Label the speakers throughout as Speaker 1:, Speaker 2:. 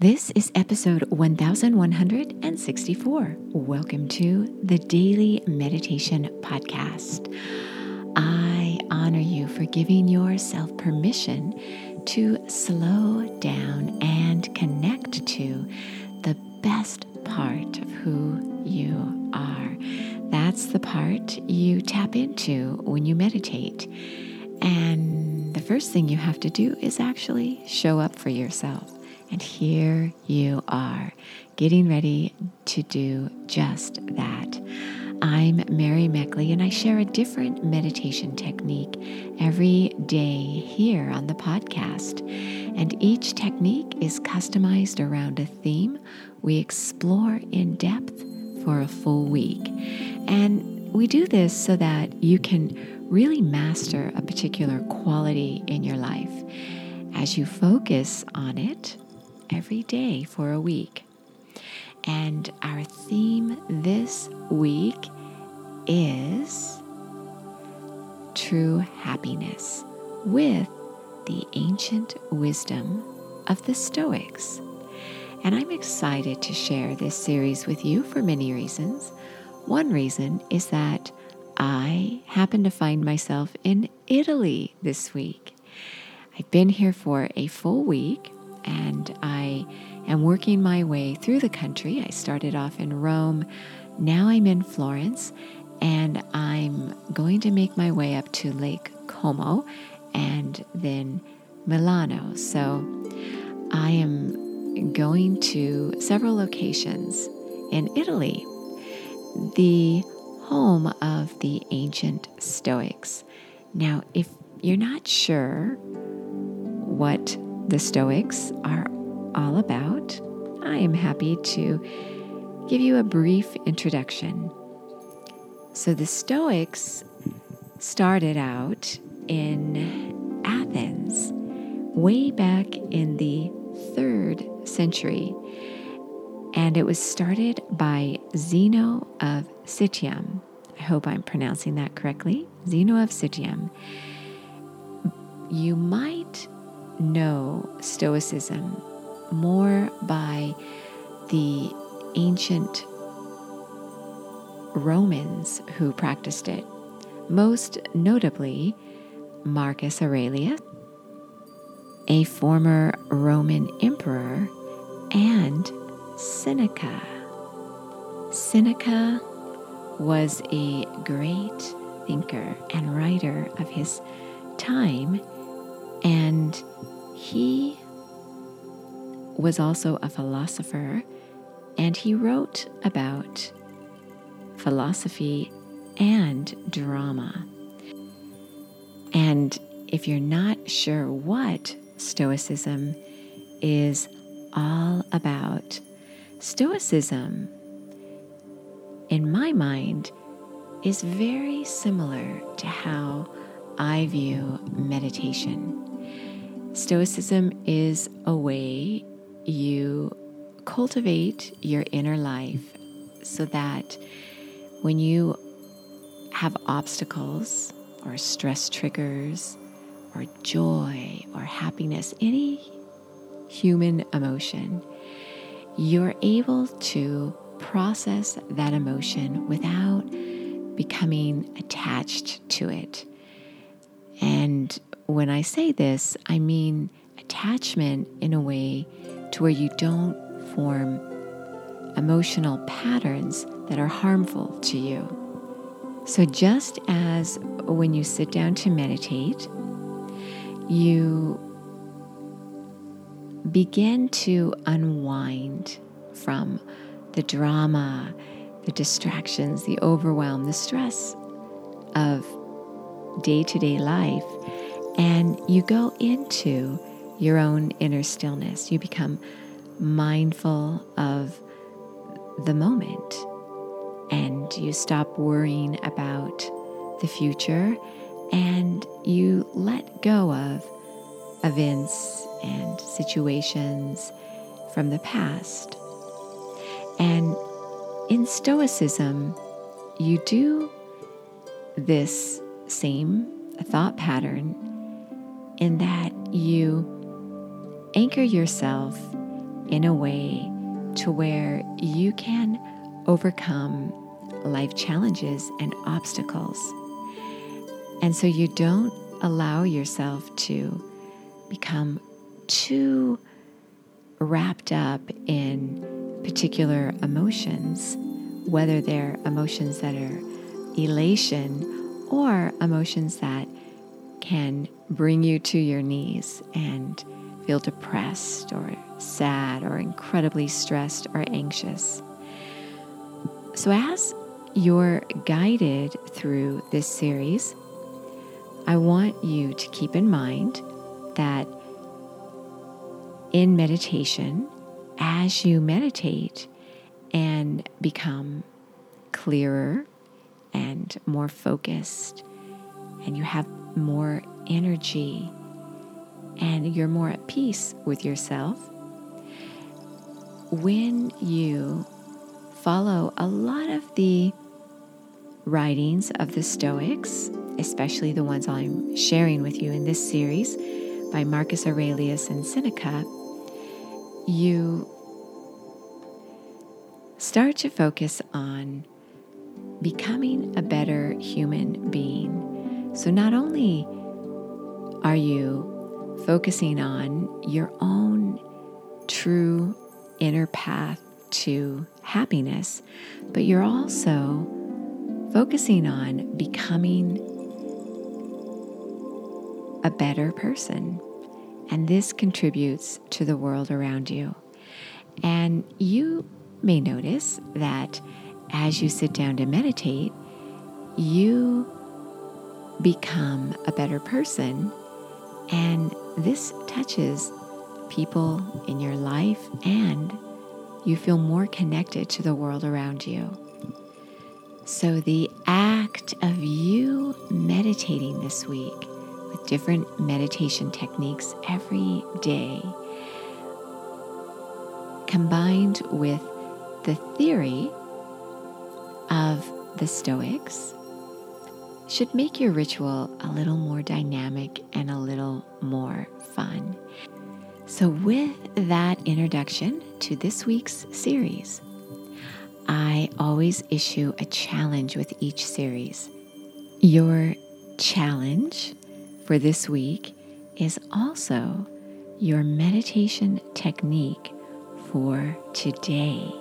Speaker 1: This is episode 1164. Welcome to the Daily Meditation Podcast. I honor you for giving yourself permission to slow down and connect to the best part of who you are. That's the part you tap into when you meditate. And the first thing you have to do is actually show up for yourself. And here you are, getting ready to do just that. I'm Mary Meckley, and I share a different meditation technique every day here on the podcast. And each technique is customized around a theme we explore in depth for a full week. And we do this so that you can really master a particular quality in your life as you focus on it every day for a week. And our theme this week is true happiness with the ancient wisdom of the Stoics. And I'm excited to share this series with you for many reasons. One reason is that I happen to find myself in Italy this week. I've been here for a full week and I am working my way through the country. I started off in Rome, now I'm in Florence, and I'm going to make my way up to Lake Como and then Milano. So I am going to several locations in Italy. The home of the ancient Stoics. Now, if you're not sure what the Stoics are all about, I am happy to give you a brief introduction. So, the Stoics started out in Athens way back in the third century and it was started by Zeno of Citium. I hope I'm pronouncing that correctly. Zeno of Citium. You might know Stoicism more by the ancient Romans who practiced it, most notably Marcus Aurelius, a former Roman emperor and Seneca. Seneca was a great thinker and writer of his time, and he was also a philosopher, and he wrote about philosophy and drama. And if you're not sure what Stoicism is all about, Stoicism, in my mind, is very similar to how I view meditation. Stoicism is a way you cultivate your inner life so that when you have obstacles or stress triggers or joy or happiness, any human emotion, you're able to process that emotion without becoming attached to it. And when I say this, I mean attachment in a way to where you don't form emotional patterns that are harmful to you. So, just as when you sit down to meditate, you begin to unwind from the drama, the distractions, the overwhelm, the stress of day to day life, and you go into your own inner stillness. You become mindful of the moment and you stop worrying about the future and you let go of events and situations from the past. And in Stoicism, you do this same thought pattern in that you anchor yourself in a way to where you can overcome life challenges and obstacles. And so you don't allow yourself to become too wrapped up in particular emotions, whether they're emotions that are elation or emotions that can bring you to your knees and feel depressed or sad or incredibly stressed or anxious. So, as you're guided through this series, I want you to keep in mind that in meditation, as you meditate and become clearer and more focused, and you have more energy and you're more at peace with yourself, when you follow a lot of the writings of the Stoics, especially the ones I'm sharing with you in this series by Marcus Aurelius and Seneca, you start to focus on becoming a better human being. So, not only are you focusing on your own true inner path to happiness, but you're also focusing on becoming a better person. And this contributes to the world around you. And you may notice that as you sit down to meditate, you become a better person. And this touches people in your life, and you feel more connected to the world around you. So, the act of you meditating this week with different meditation techniques every day, combined with the theory of the Stoics, should make your ritual a little more dynamic and a little more fun. So, with that introduction to this week's series, I always issue a challenge with each series. Your challenge for this week is also your meditation technique for today.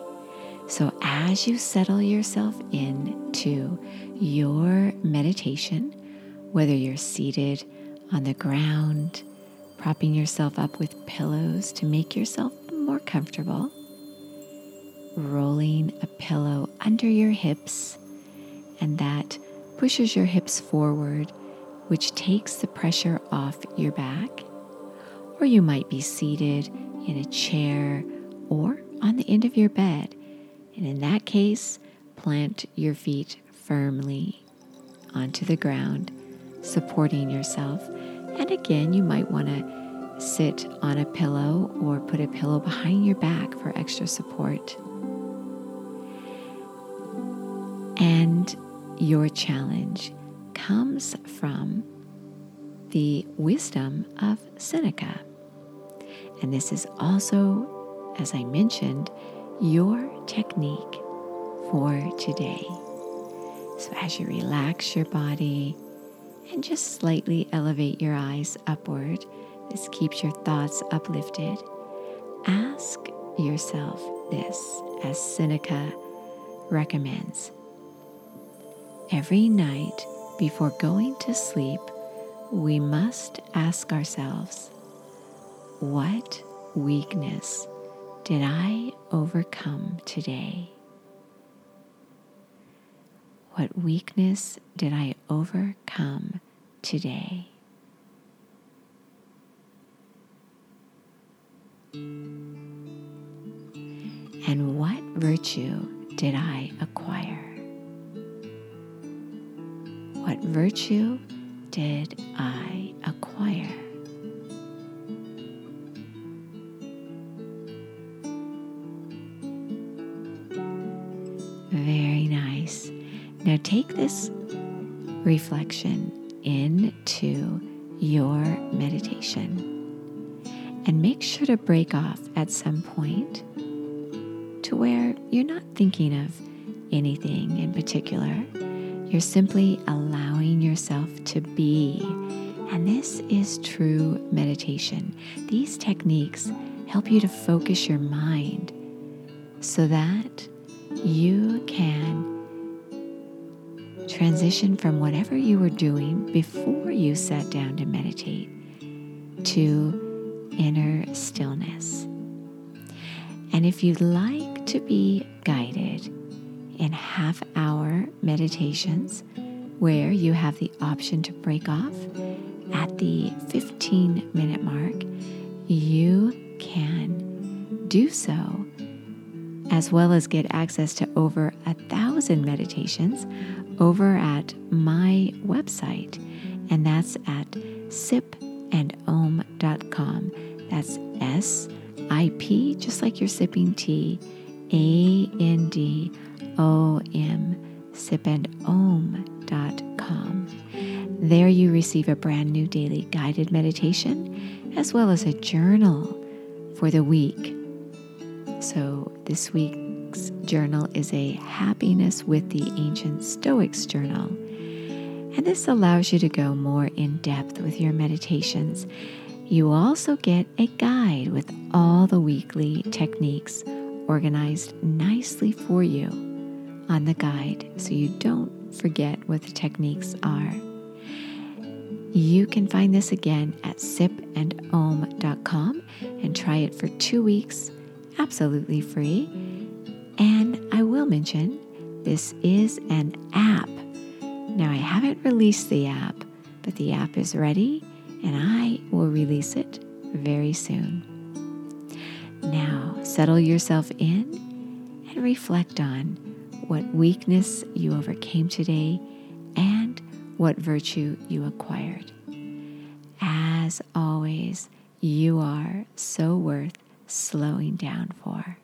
Speaker 1: So, as you settle yourself into your meditation, whether you're seated on the ground, propping yourself up with pillows to make yourself more comfortable, rolling a pillow under your hips, and that pushes your hips forward, which takes the pressure off your back. Or you might be seated in a chair or on the end of your bed. And in that case, plant your feet firmly onto the ground, supporting yourself and again, you might want to sit on a pillow or put a pillow behind your back for extra support. And your challenge comes from the wisdom of Seneca. And this is also, as I mentioned, your technique for today. So as you relax your body, and just slightly elevate your eyes upward. This keeps your thoughts uplifted. Ask yourself this, as Seneca recommends. Every night before going to sleep, we must ask ourselves, What weakness did I overcome today? What weakness did I overcome today? And what virtue did I acquire? What virtue did I acquire? Take this reflection into your meditation And make sure to break off at some point to where you're not thinking of anything in particular. You're simply allowing yourself to be. And this is true meditation. These techniques help you to focus your mind so that you can transition from whatever you were doing before you sat down to meditate to inner stillness. And if you'd like to be guided in half hour meditations where you have the option to break off at the 15 minute mark, you can do so as well as get access to over a thousand meditations over at my website, and that's at sipandom.com. That's S I P, just like you're sipping tea, A N D O M, sipandom.com. There you receive a brand new daily guided meditation as well as a journal for the week. So this week's journal is a Happiness with the Ancient Stoics journal. And this allows you to go more in depth with your meditations. You also get a guide with all the weekly techniques organized nicely for you on the guide so you don't forget what the techniques are. You can find this again at sipandom.com and try it for two weeks absolutely free. And I will mention this is an app. Now, I haven't released the app, but the app is ready and I will release it very soon. Now, settle yourself in and reflect on what weakness you overcame today and what virtue you acquired. As always, you are so worth slowing down for.